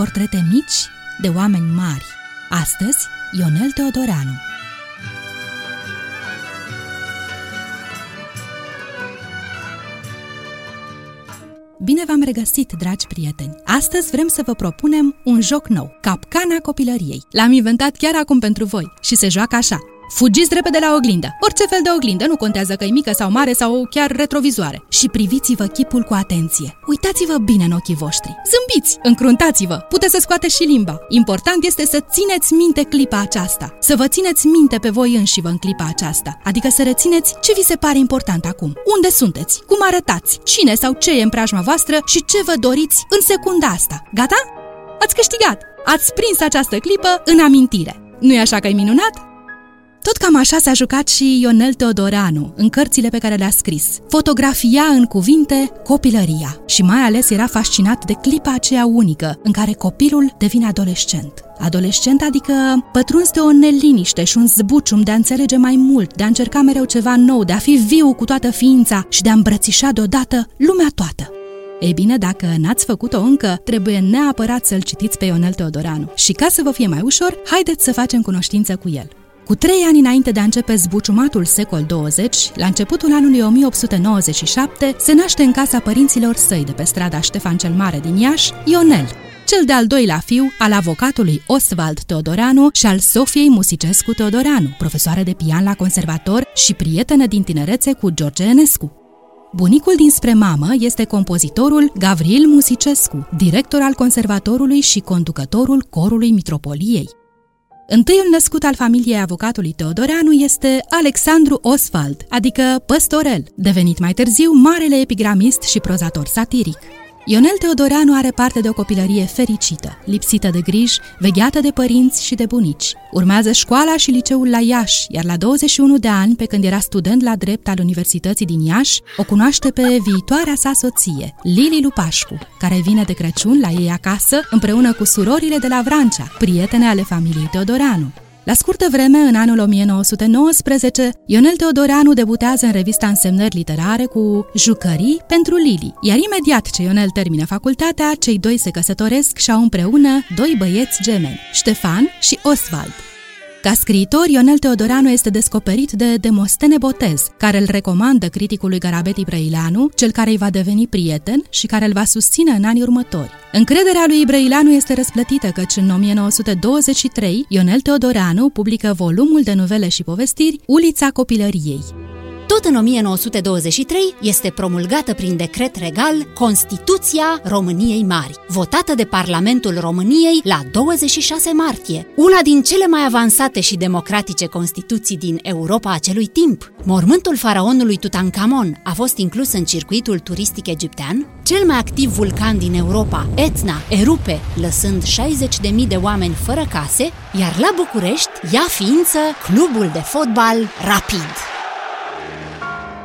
portrete mici de oameni mari. Astăzi, Ionel Teodoreanu. Bine v-am regăsit, dragi prieteni! Astăzi vrem să vă propunem un joc nou, Capcana copilăriei. L-am inventat chiar acum pentru voi și se joacă așa. Fugiți repede la oglindă. Orice fel de oglindă, nu contează că e mică sau mare sau chiar retrovizoare. Și priviți-vă chipul cu atenție. Uitați-vă bine în ochii voștri. Zâmbiți, încruntați-vă. Puteți să scoateți și limba. Important este să țineți minte clipa aceasta. Să vă țineți minte pe voi înși vă în clipa aceasta. Adică să rețineți ce vi se pare important acum. Unde sunteți? Cum arătați? Cine sau ce e în preajma voastră și ce vă doriți în secunda asta. Gata? Ați câștigat! Ați prins această clipă în amintire. Nu-i așa că e minunat? Tot cam așa s-a jucat și Ionel Teodoreanu în cărțile pe care le-a scris. Fotografia în cuvinte copilăria și mai ales era fascinat de clipa aceea unică în care copilul devine adolescent. Adolescent adică pătruns de o neliniște și un zbucium de a înțelege mai mult, de a încerca mereu ceva nou, de a fi viu cu toată ființa și de a îmbrățișa deodată lumea toată. Ei bine, dacă n-ați făcut-o încă, trebuie neapărat să-l citiți pe Ionel Teodoreanu. Și ca să vă fie mai ușor, haideți să facem cunoștință cu el. Cu trei ani înainte de a începe zbuciumatul secol 20, la începutul anului 1897, se naște în casa părinților săi de pe strada Ștefan cel Mare din Iași, Ionel, cel de-al doilea fiu al avocatului Oswald Teodoreanu și al Sofiei Musicescu Teodoreanu, profesoară de pian la conservator și prietenă din tinerețe cu George Enescu. Bunicul dinspre mamă este compozitorul Gavril Musicescu, director al conservatorului și conducătorul corului Mitropoliei. Întâiul născut al familiei avocatului Teodoreanu este Alexandru Oswald, adică păstorel, devenit mai târziu marele epigramist și prozator satiric. Ionel Teodoreanu are parte de o copilărie fericită, lipsită de griji, vegheată de părinți și de bunici. Urmează școala și liceul la Iași, iar la 21 de ani, pe când era student la drept al Universității din Iași, o cunoaște pe viitoarea sa soție, Lili Lupașcu, care vine de Crăciun la ei acasă împreună cu surorile de la Vrancea, prietene ale familiei Teodoreanu. La scurtă vreme, în anul 1919, Ionel Teodoreanu debutează în revista Însemnări Literare cu Jucării pentru Lili, iar imediat ce Ionel termină facultatea, cei doi se căsătoresc și au împreună doi băieți gemeni, Ștefan și Oswald. Ca scriitor, Ionel Teodoreanu este descoperit de Demostene Botez, care îl recomandă criticului Garabeti Brăileanu, cel care îi va deveni prieten și care îl va susține în anii următori. Încrederea lui Brăileanu este răsplătită căci în 1923 Ionel Teodoreanu publică volumul de novele și povestiri Ulița copilăriei. Tot în 1923 este promulgată prin decret regal Constituția României Mari, votată de Parlamentul României la 26 martie, una din cele mai avansate și democratice constituții din Europa acelui timp. Mormântul faraonului Tutankamon a fost inclus în circuitul turistic egiptean, cel mai activ vulcan din Europa, Etna, erupe, lăsând 60.000 de oameni fără case, iar la București ia ființă clubul de fotbal Rapid.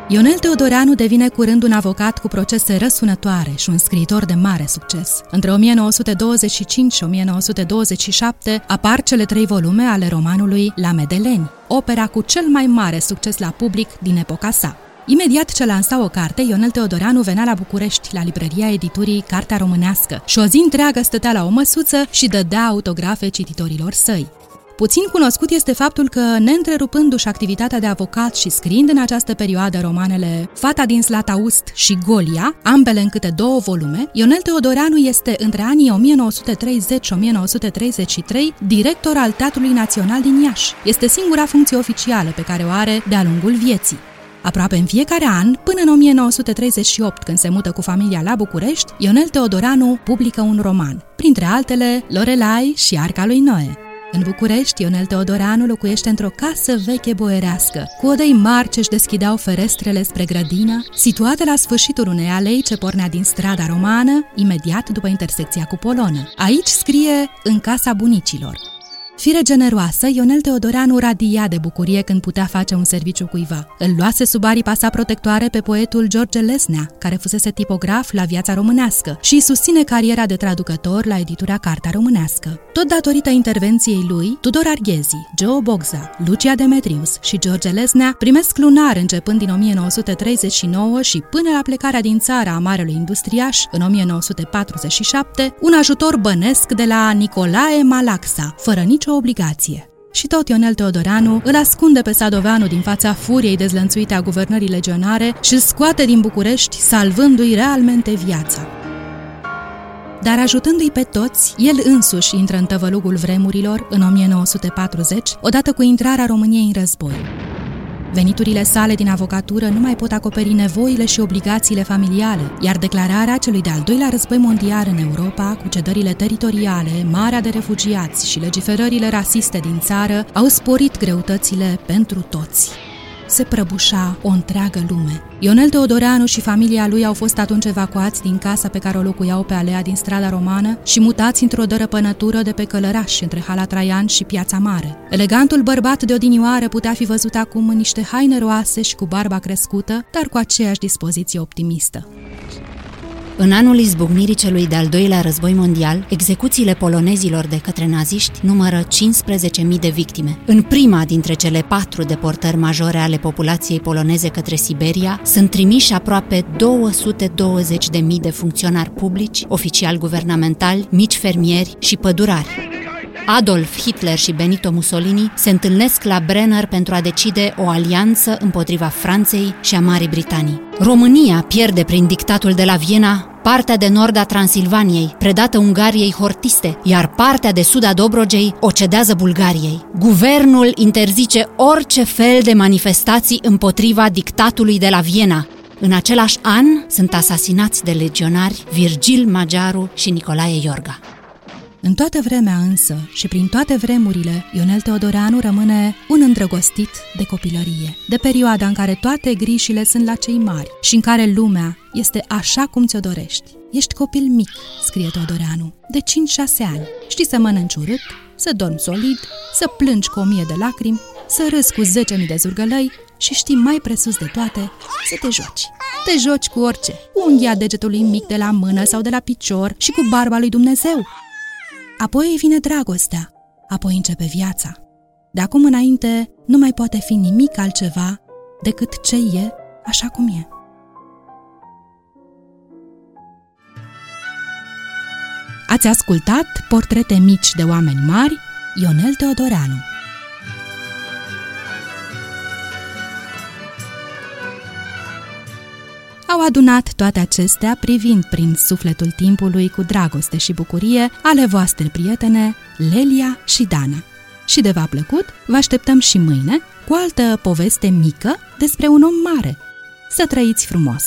Ionel Teodoreanu devine curând un avocat cu procese răsunătoare și un scriitor de mare succes. Între 1925 și 1927 apar cele trei volume ale romanului La Medeleni, opera cu cel mai mare succes la public din epoca sa. Imediat ce lansa o carte, Ionel Teodoreanu venea la București, la librăria editurii Cartea Românească și o zi întreagă stătea la o măsuță și dădea autografe cititorilor săi. Puțin cunoscut este faptul că, neîntrerupându-și activitatea de avocat și scriind în această perioadă romanele Fata din Slataust și Golia, ambele în câte două volume, Ionel Teodoreanu este între anii 1930-1933 director al Teatrului Național din Iași. Este singura funcție oficială pe care o are de-a lungul vieții. Aproape în fiecare an, până în 1938, când se mută cu familia la București, Ionel Teodoreanu publică un roman, printre altele Lorelai și Arca lui Noe. În București, Ionel Teodoreanu locuiește într-o casă veche boerească, cu odăi mari ce-și deschideau ferestrele spre grădină, situată la sfârșitul unei alei ce pornea din strada romană, imediat după intersecția cu Polonă. Aici scrie În casa bunicilor. Fire generoasă, Ionel Teodoreanu radia de bucurie când putea face un serviciu cuiva. Îl luase sub aripa sa protectoare pe poetul George Lesnea, care fusese tipograf la viața românească și susține cariera de traducător la editura Carta Românească. Tot datorită intervenției lui, Tudor Arghezi, Joe Bogza, Lucia Demetrius și George Lesnea primesc lunar începând din 1939 și până la plecarea din țara a marelui industriaș în 1947, un ajutor bănesc de la Nicolae Malaxa, fără nici nicio obligație. Și tot Ionel Teodoreanu îl ascunde pe Sadoveanu din fața furiei dezlănțuite a guvernării legionare și îl scoate din București, salvându-i realmente viața. Dar ajutându-i pe toți, el însuși intră în tăvălugul vremurilor în 1940, odată cu intrarea României în război. Veniturile sale din avocatură nu mai pot acoperi nevoile și obligațiile familiale, iar declararea celui de-al doilea război mondial în Europa, cu cedările teritoriale, marea de refugiați și legiferările rasiste din țară, au sporit greutățile pentru toți se prăbușa o întreagă lume. Ionel Teodoreanu și familia lui au fost atunci evacuați din casa pe care o locuiau pe alea din strada romană și mutați într-o dărăpănătură de pe Călăraș, între Hala Traian și Piața Mare. Elegantul bărbat de odinioară putea fi văzut acum în niște haine roase și cu barba crescută, dar cu aceeași dispoziție optimistă. În anul izbucnirii celui de-al doilea război mondial, execuțiile polonezilor de către naziști numără 15.000 de victime. În prima dintre cele patru deportări majore ale populației poloneze către Siberia, sunt trimiși aproape 220.000 de funcționari publici, oficiali guvernamentali, mici fermieri și pădurari. Adolf Hitler și Benito Mussolini se întâlnesc la Brenner pentru a decide o alianță împotriva Franței și a Marii Britanii. România pierde prin dictatul de la Viena partea de nord a Transilvaniei, predată Ungariei hortiste, iar partea de sud a Dobrogei o cedează Bulgariei. Guvernul interzice orice fel de manifestații împotriva dictatului de la Viena, în același an sunt asasinați de legionari Virgil Magiaru și Nicolae Iorga. În toată vremea însă și prin toate vremurile, Ionel Teodoreanu rămâne un îndrăgostit de copilărie, de perioada în care toate grișile sunt la cei mari și în care lumea este așa cum ți-o dorești. Ești copil mic, scrie Teodoreanu, de 5-6 ani. Știi să mănânci urât, să dormi solid, să plângi cu o mie de lacrimi, să râzi cu 10.000 de zurgălăi și știi mai presus de toate să te joci. Te joci cu orice, unghia degetului mic de la mână sau de la picior și cu barba lui Dumnezeu, Apoi vine dragostea, apoi începe viața. De acum înainte nu mai poate fi nimic altceva decât ce e așa cum e. Ați ascultat Portrete mici de oameni mari, Ionel Teodoreanu. Au adunat toate acestea privind prin sufletul timpului cu dragoste și bucurie ale voastre prietene Lelia și Dana. Și de v-a plăcut, vă așteptăm și mâine cu altă poveste mică despre un om mare. Să trăiți frumos!